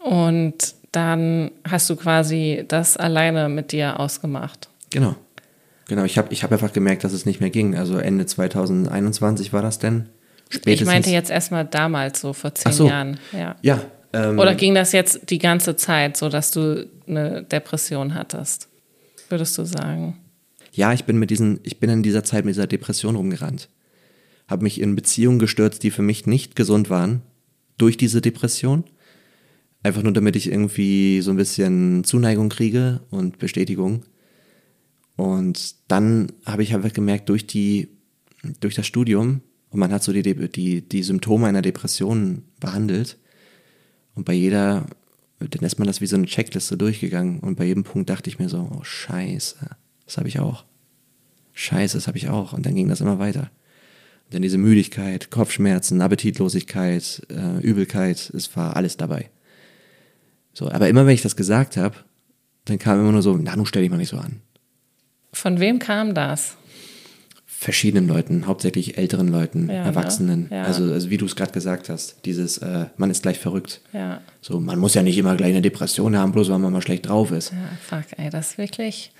Und dann hast du quasi das alleine mit dir ausgemacht. Genau. Genau, ich habe ich hab einfach gemerkt, dass es nicht mehr ging. Also Ende 2021 war das denn. Spätestens. Ich meinte jetzt erstmal damals, so vor zehn so. Jahren. Ja. ja ähm, Oder ging das jetzt die ganze Zeit, so dass du eine Depression hattest? Würdest du sagen? Ja, ich bin mit diesen, ich bin in dieser Zeit mit dieser Depression rumgerannt. Habe mich in Beziehungen gestürzt, die für mich nicht gesund waren, durch diese Depression. Einfach nur, damit ich irgendwie so ein bisschen Zuneigung kriege und Bestätigung. Und dann habe ich einfach gemerkt, durch die, durch das Studium, und man hat so die, die, die Symptome einer Depression behandelt. Und bei jeder, dann ist man das wie so eine Checkliste durchgegangen. Und bei jedem Punkt dachte ich mir so, oh Scheiße, das habe ich auch. Scheiße, das habe ich auch. Und dann ging das immer weiter. Und dann diese Müdigkeit, Kopfschmerzen, Appetitlosigkeit, äh, Übelkeit, es war alles dabei. So, aber immer wenn ich das gesagt habe, dann kam immer nur so, na, nun stell dich mal nicht so an. Von wem kam das? Verschiedenen Leuten, hauptsächlich älteren Leuten, ja, ne? Erwachsenen. Ne? Ja. Also, also wie du es gerade gesagt hast, dieses, äh, man ist gleich verrückt. Ja. So, man muss ja nicht immer gleich eine Depression haben, bloß weil man mal schlecht drauf ist. Ja, fuck, ey, das ist wirklich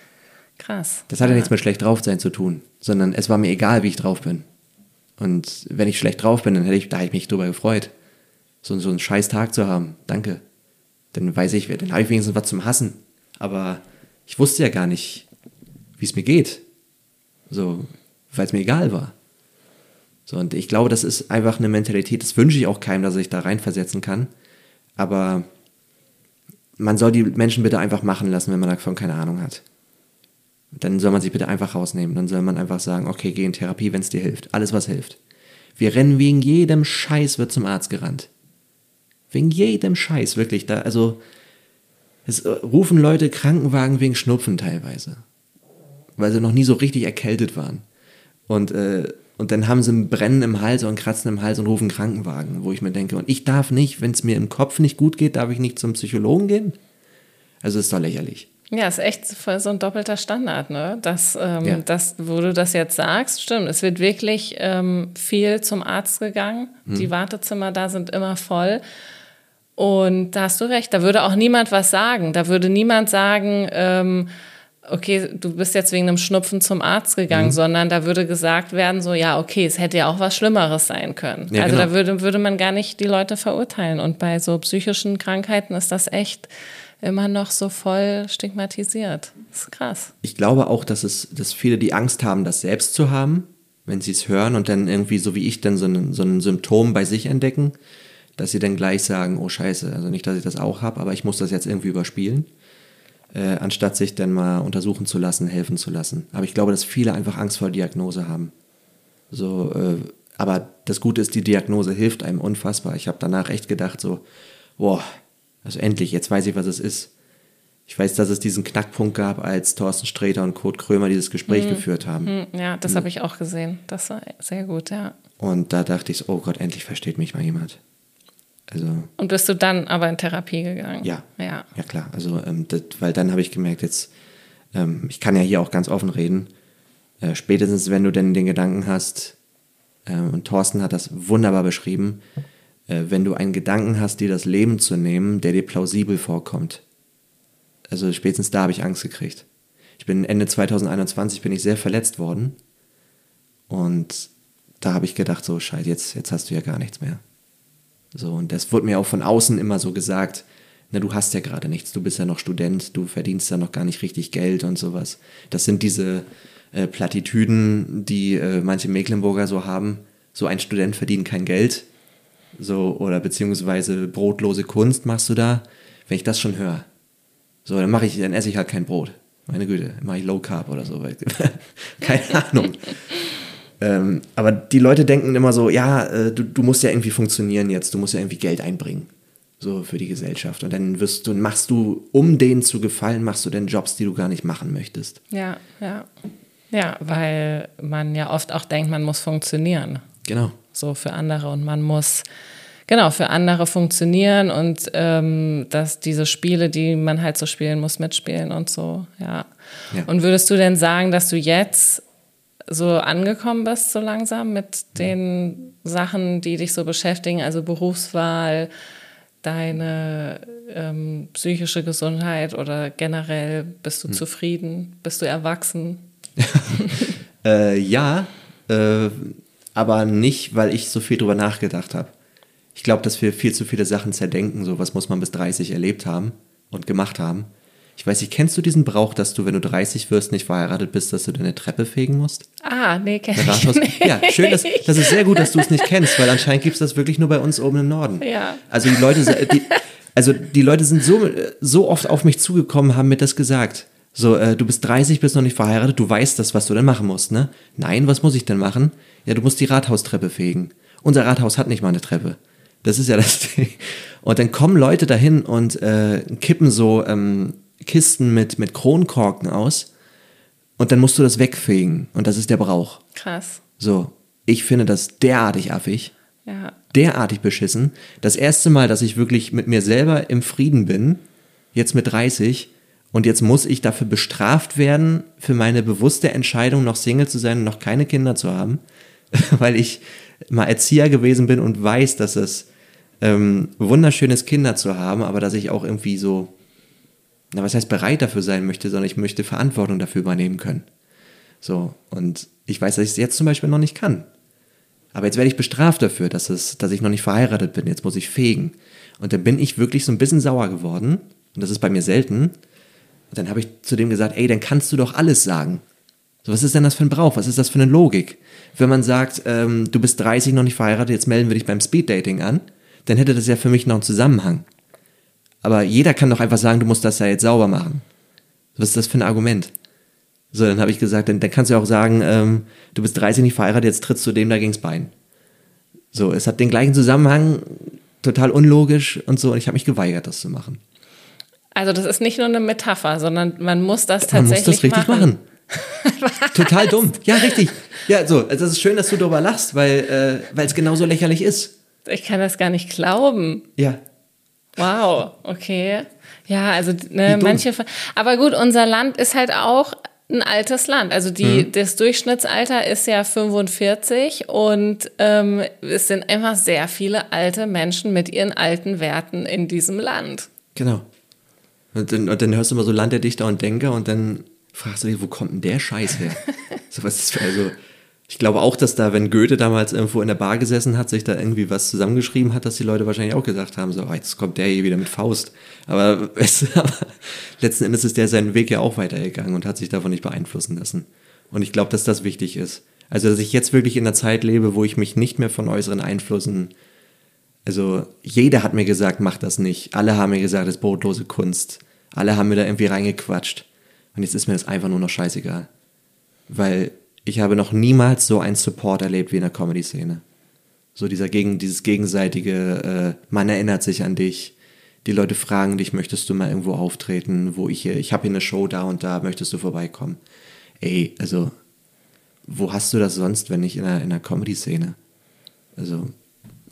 krass. Das hat ja, ja nichts mit schlecht drauf sein zu tun, sondern es war mir egal, wie ich drauf bin. Und wenn ich schlecht drauf bin, dann hätte ich, da hätte ich mich drüber gefreut, so, so einen scheiß Tag zu haben. Danke. Dann weiß ich, dann habe ich wenigstens was zum Hassen. Aber ich wusste ja gar nicht, wie es mir geht. So, weil es mir egal war. So, und ich glaube, das ist einfach eine Mentalität, das wünsche ich auch keinem, dass sich da reinversetzen kann. Aber man soll die Menschen bitte einfach machen lassen, wenn man davon keine Ahnung hat. Dann soll man sich bitte einfach rausnehmen. Dann soll man einfach sagen, okay, geh in Therapie, wenn es dir hilft. Alles, was hilft. Wir rennen wegen jedem Scheiß, wird zum Arzt gerannt. Wegen jedem Scheiß, wirklich. Da, also, es rufen Leute Krankenwagen wegen Schnupfen teilweise weil sie noch nie so richtig erkältet waren. Und, äh, und dann haben sie ein Brennen im Hals und Kratzen im Hals und rufen Krankenwagen, wo ich mir denke, und ich darf nicht, wenn es mir im Kopf nicht gut geht, darf ich nicht zum Psychologen gehen? Also ist doch lächerlich. Ja, ist echt so ein doppelter Standard, ne? Das, ähm, ja. das, wo du das jetzt sagst, stimmt. Es wird wirklich ähm, viel zum Arzt gegangen. Hm. Die Wartezimmer da sind immer voll. Und da hast du recht, da würde auch niemand was sagen. Da würde niemand sagen, ähm, okay, du bist jetzt wegen einem Schnupfen zum Arzt gegangen, mhm. sondern da würde gesagt werden, so, ja, okay, es hätte ja auch was Schlimmeres sein können. Ja, also genau. da würde, würde man gar nicht die Leute verurteilen. Und bei so psychischen Krankheiten ist das echt immer noch so voll stigmatisiert. Das ist krass. Ich glaube auch, dass es, dass viele die Angst haben, das selbst zu haben, wenn sie es hören und dann irgendwie, so wie ich, dann so ein, so ein Symptom bei sich entdecken, dass sie dann gleich sagen, oh scheiße, also nicht, dass ich das auch habe, aber ich muss das jetzt irgendwie überspielen äh, anstatt sich dann mal untersuchen zu lassen, helfen zu lassen. Aber ich glaube, dass viele einfach Angst vor Diagnose haben. So, äh, aber das Gute ist, die Diagnose hilft einem unfassbar. Ich habe danach echt gedacht, so, boah, also endlich, jetzt weiß ich, was es ist. Ich weiß, dass es diesen Knackpunkt gab, als Thorsten Sträter und Kurt Krömer dieses Gespräch mhm. geführt haben. Mhm. Ja, das habe ich auch gesehen. Das war sehr gut, ja. Und da dachte ich, oh Gott, endlich versteht mich mal jemand. Also, und bist du dann aber in Therapie gegangen? Ja. Ja, ja klar. Also, ähm, das, weil dann habe ich gemerkt, jetzt, ähm, ich kann ja hier auch ganz offen reden. Äh, spätestens, wenn du denn den Gedanken hast, äh, und Thorsten hat das wunderbar beschrieben, äh, wenn du einen Gedanken hast, dir das Leben zu nehmen, der dir plausibel vorkommt. Also spätestens da habe ich Angst gekriegt. Ich bin Ende 2021 bin ich sehr verletzt worden. Und da habe ich gedacht, so scheiße, jetzt, jetzt hast du ja gar nichts mehr. So, und das wurde mir auch von außen immer so gesagt, na, du hast ja gerade nichts, du bist ja noch Student, du verdienst ja noch gar nicht richtig Geld und sowas. Das sind diese äh, Plattitüden, die äh, manche Mecklenburger so haben. So ein Student verdient kein Geld. So, oder beziehungsweise brotlose Kunst machst du da. Wenn ich das schon höre, so, dann mache ich, dann esse ich halt kein Brot. Meine Güte, mache ich Low Carb oder so. Keine Ahnung. Ähm, aber die Leute denken immer so, ja, äh, du, du musst ja irgendwie funktionieren jetzt, du musst ja irgendwie Geld einbringen. So für die Gesellschaft. Und dann wirst du, machst du, um denen zu gefallen, machst du dann Jobs, die du gar nicht machen möchtest. Ja, ja. Ja, weil man ja oft auch denkt, man muss funktionieren. Genau. So für andere und man muss genau für andere funktionieren und ähm, dass diese Spiele, die man halt so spielen muss, mitspielen und so. Ja. ja. Und würdest du denn sagen, dass du jetzt so angekommen bist, so langsam mit den Sachen, die dich so beschäftigen, also Berufswahl, deine ähm, psychische Gesundheit oder generell bist du hm. zufrieden? Bist du erwachsen? äh, ja, äh, aber nicht, weil ich so viel drüber nachgedacht habe. Ich glaube, dass wir viel zu viele Sachen zerdenken, so was muss man bis 30 erlebt haben und gemacht haben. Ich weiß nicht, kennst du diesen Brauch, dass du, wenn du 30 wirst, nicht verheiratet bist, dass du deine Treppe fegen musst? Ah, nee, kenn ich nicht. Ja, schön, dass, das ist sehr gut, dass du es nicht kennst, weil anscheinend gibt es das wirklich nur bei uns oben im Norden. Ja. Also die Leute, die, also die Leute sind so, so oft auf mich zugekommen, haben mir das gesagt. So, äh, du bist 30, bist noch nicht verheiratet, du weißt das, was du denn machen musst, ne? Nein, was muss ich denn machen? Ja, du musst die Rathaustreppe fegen. Unser Rathaus hat nicht mal eine Treppe. Das ist ja das Ding. Und dann kommen Leute dahin und äh, kippen so ähm, Kisten mit, mit Kronkorken aus und dann musst du das wegfegen und das ist der Brauch. Krass. So, ich finde das derartig affig. Ja. Derartig beschissen. Das erste Mal, dass ich wirklich mit mir selber im Frieden bin, jetzt mit 30, und jetzt muss ich dafür bestraft werden, für meine bewusste Entscheidung, noch Single zu sein und noch keine Kinder zu haben, weil ich mal Erzieher gewesen bin und weiß, dass es ähm, wunderschön ist, Kinder zu haben, aber dass ich auch irgendwie so na, was heißt bereit dafür sein möchte, sondern ich möchte Verantwortung dafür übernehmen können. So, und ich weiß, dass ich es jetzt zum Beispiel noch nicht kann. Aber jetzt werde ich bestraft dafür, dass, es, dass ich noch nicht verheiratet bin. Jetzt muss ich fegen. Und dann bin ich wirklich so ein bisschen sauer geworden. Und das ist bei mir selten. Und dann habe ich zu dem gesagt, ey, dann kannst du doch alles sagen. So, was ist denn das für ein Brauch? Was ist das für eine Logik? Wenn man sagt, ähm, du bist 30, noch nicht verheiratet, jetzt melden wir dich beim Speeddating an, dann hätte das ja für mich noch einen Zusammenhang. Aber jeder kann doch einfach sagen, du musst das ja jetzt sauber machen. Was ist das für ein Argument? So, dann habe ich gesagt, dann, dann, kannst du auch sagen, ähm, du bist 30 nicht verheiratet, jetzt trittst du dem da gegens Bein. So, es hat den gleichen Zusammenhang, total unlogisch und so, und ich habe mich geweigert, das zu machen. Also das ist nicht nur eine Metapher, sondern man muss das tatsächlich man muss das richtig machen. machen. total dumm. Ja, richtig. Ja, so, also es ist schön, dass du darüber lachst, weil äh, es genauso lächerlich ist. Ich kann das gar nicht glauben. Ja. Wow, okay. Ja, also ne, manche. Aber gut, unser Land ist halt auch ein altes Land. Also die, mhm. das Durchschnittsalter ist ja 45 und ähm, es sind einfach sehr viele alte Menschen mit ihren alten Werten in diesem Land. Genau. Und dann, und dann hörst du immer so Land der Dichter und Denker und dann fragst du dich, wo kommt denn der Scheiß her? so was ist für, also ich glaube auch, dass da, wenn Goethe damals irgendwo in der Bar gesessen hat, sich da irgendwie was zusammengeschrieben hat, dass die Leute wahrscheinlich auch gesagt haben, so, oh, jetzt kommt der hier wieder mit Faust. Aber, weißt aber letzten Endes ist der seinen Weg ja auch weitergegangen und hat sich davon nicht beeinflussen lassen. Und ich glaube, dass das wichtig ist. Also, dass ich jetzt wirklich in einer Zeit lebe, wo ich mich nicht mehr von äußeren Einflüssen, also jeder hat mir gesagt, mach das nicht. Alle haben mir gesagt, das ist brotlose Kunst. Alle haben mir da irgendwie reingequatscht. Und jetzt ist mir das einfach nur noch scheißegal. Weil ich habe noch niemals so einen Support erlebt wie in der Comedy-Szene. So dieser gegen, dieses gegenseitige, äh, man erinnert sich an dich. Die Leute fragen dich, möchtest du mal irgendwo auftreten, wo ich hier, ich habe hier eine Show da und da, möchtest du vorbeikommen? Ey, also, wo hast du das sonst, wenn nicht in der, in der Comedy-Szene? Also,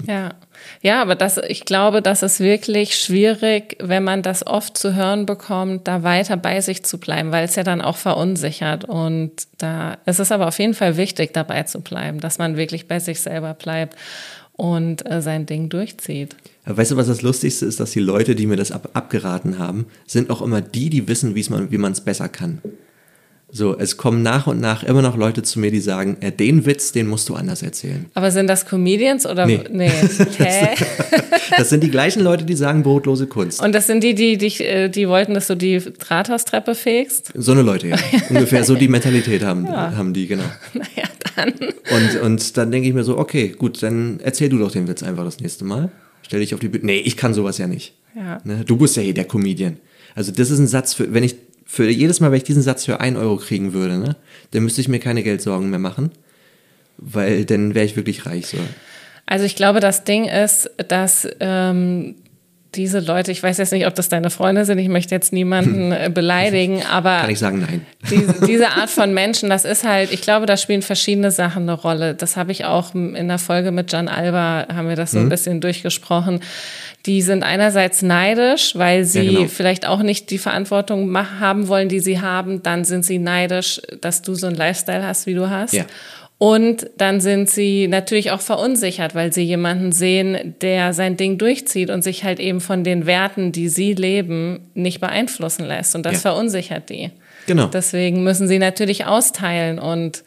ja, ja, aber das, ich glaube, das ist wirklich schwierig, wenn man das oft zu hören bekommt, da weiter bei sich zu bleiben, weil es ja dann auch verunsichert. Und da es ist aber auf jeden Fall wichtig, dabei zu bleiben, dass man wirklich bei sich selber bleibt und äh, sein Ding durchzieht. weißt du, was das Lustigste ist, dass die Leute, die mir das ab abgeraten haben, sind auch immer die, die wissen, wie man es besser kann. So, es kommen nach und nach immer noch Leute zu mir, die sagen, äh, den Witz, den musst du anders erzählen. Aber sind das Comedians oder? Nee. nee. Hä? das sind die gleichen Leute, die sagen brotlose Kunst. Und das sind die, die dich, äh, die wollten, dass du die Rathaustreppe fegst? So eine Leute, ja. Ungefähr so die Mentalität haben, ja. haben die, genau. Naja, dann. Und, und dann denke ich mir so, okay, gut, dann erzähl du doch den Witz einfach das nächste Mal. Stell dich auf die Bühne. Nee, ich kann sowas ja nicht. Ja. Ne? Du bist ja hier der Comedian. Also das ist ein Satz, für, wenn ich für jedes Mal, wenn ich diesen Satz für ein Euro kriegen würde, ne, dann müsste ich mir keine Geldsorgen mehr machen, weil dann wäre ich wirklich reich so. Also ich glaube, das Ding ist, dass ähm, diese Leute, ich weiß jetzt nicht, ob das deine Freunde sind, ich möchte jetzt niemanden äh, beleidigen, aber. Kann ich sagen, nein. Diese, diese Art von Menschen, das ist halt, ich glaube, da spielen verschiedene Sachen eine Rolle. Das habe ich auch in der Folge mit Gian Alba, haben wir das so mhm. ein bisschen durchgesprochen. Die sind einerseits neidisch, weil sie ja, genau. vielleicht auch nicht die Verantwortung haben wollen, die sie haben. Dann sind sie neidisch, dass du so einen Lifestyle hast, wie du hast. Ja. Und dann sind sie natürlich auch verunsichert, weil sie jemanden sehen, der sein Ding durchzieht und sich halt eben von den Werten, die sie leben, nicht beeinflussen lässt. Und das ja. verunsichert die. Genau. Deswegen müssen sie natürlich austeilen und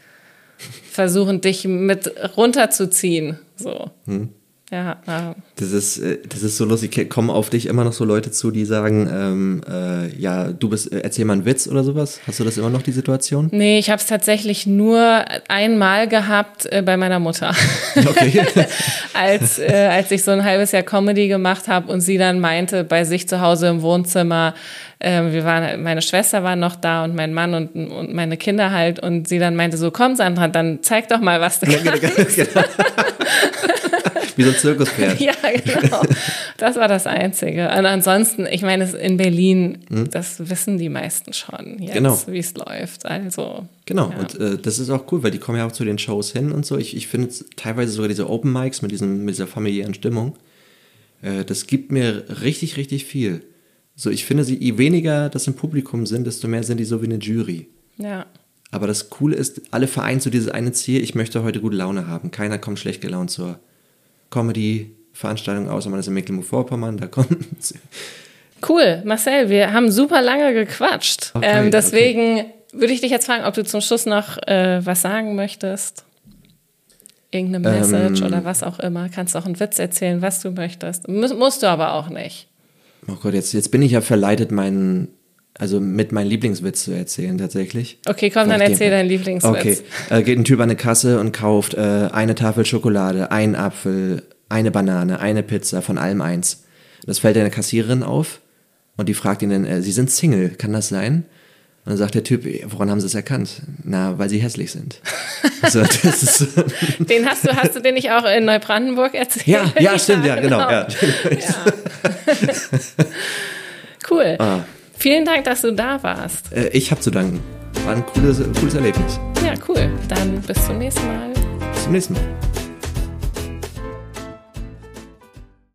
versuchen, dich mit runterzuziehen. So. Hm. Ja, ja. Das ist, äh, das ist so lustig. Kommen auf dich immer noch so Leute zu, die sagen, ähm, äh, ja, du bist, äh, erzähl mal einen Witz oder sowas. Hast du das immer noch, die Situation? Nee, ich habe es tatsächlich nur einmal gehabt äh, bei meiner Mutter. Okay. als, äh, als ich so ein halbes Jahr Comedy gemacht habe und sie dann meinte, bei sich zu Hause im Wohnzimmer, äh, wir waren, meine Schwester war noch da und mein Mann und, und meine Kinder halt und sie dann meinte so, komm Sandra, dann zeig doch mal, was du ja, genau, kannst. Genau. Wie so ein Zirkuspferd. ja, genau. Das war das Einzige. Und ansonsten, ich meine, in Berlin, hm? das wissen die meisten schon jetzt, genau. wie es läuft. Also. Genau, ja. und äh, das ist auch cool, weil die kommen ja auch zu den Shows hin und so. Ich, ich finde teilweise sogar diese Open Mics mit, diesem, mit dieser familiären Stimmung, äh, das gibt mir richtig, richtig viel. So, ich finde, je weniger das im Publikum sind, desto mehr sind die so wie eine Jury. Ja. Aber das Coole ist, alle vereinen so dieses eine Ziel, ich möchte heute gute Laune haben. Keiner kommt schlecht gelaunt zur Comedy-Veranstaltung, außer man ist in Mecklenburg-Vorpommern, da kommt. Cool, Marcel, wir haben super lange gequatscht. Okay, ähm, deswegen okay. würde ich dich jetzt fragen, ob du zum Schluss noch äh, was sagen möchtest. Irgendeine Message ähm, oder was auch immer. Kannst auch einen Witz erzählen, was du möchtest. Muss, musst du aber auch nicht. Oh Gott, jetzt, jetzt bin ich ja verleitet, meinen, also mit meinem Lieblingswitz zu erzählen tatsächlich. Okay, komm, dann erzähl deinen Lieblingswitz. Okay, äh, geht ein Typ an eine Kasse und kauft äh, eine Tafel Schokolade, einen Apfel, eine Banane, eine Pizza, von allem eins. Das fällt der Kassiererin auf und die fragt ihn dann, äh, Sie sind Single, kann das sein? Und dann sagt der Typ, woran haben Sie es erkannt? Na, weil Sie hässlich sind. Also, so den hast du, hast du den nicht auch in Neubrandenburg erzählt? Ja, ja, stimmt, ja, genau. genau. Ja. cool. Ah. Vielen Dank, dass du da warst. Äh, ich habe zu danken. War ein cooles, cooles Erlebnis. Ja, cool. Dann bis zum nächsten Mal. Bis zum nächsten Mal.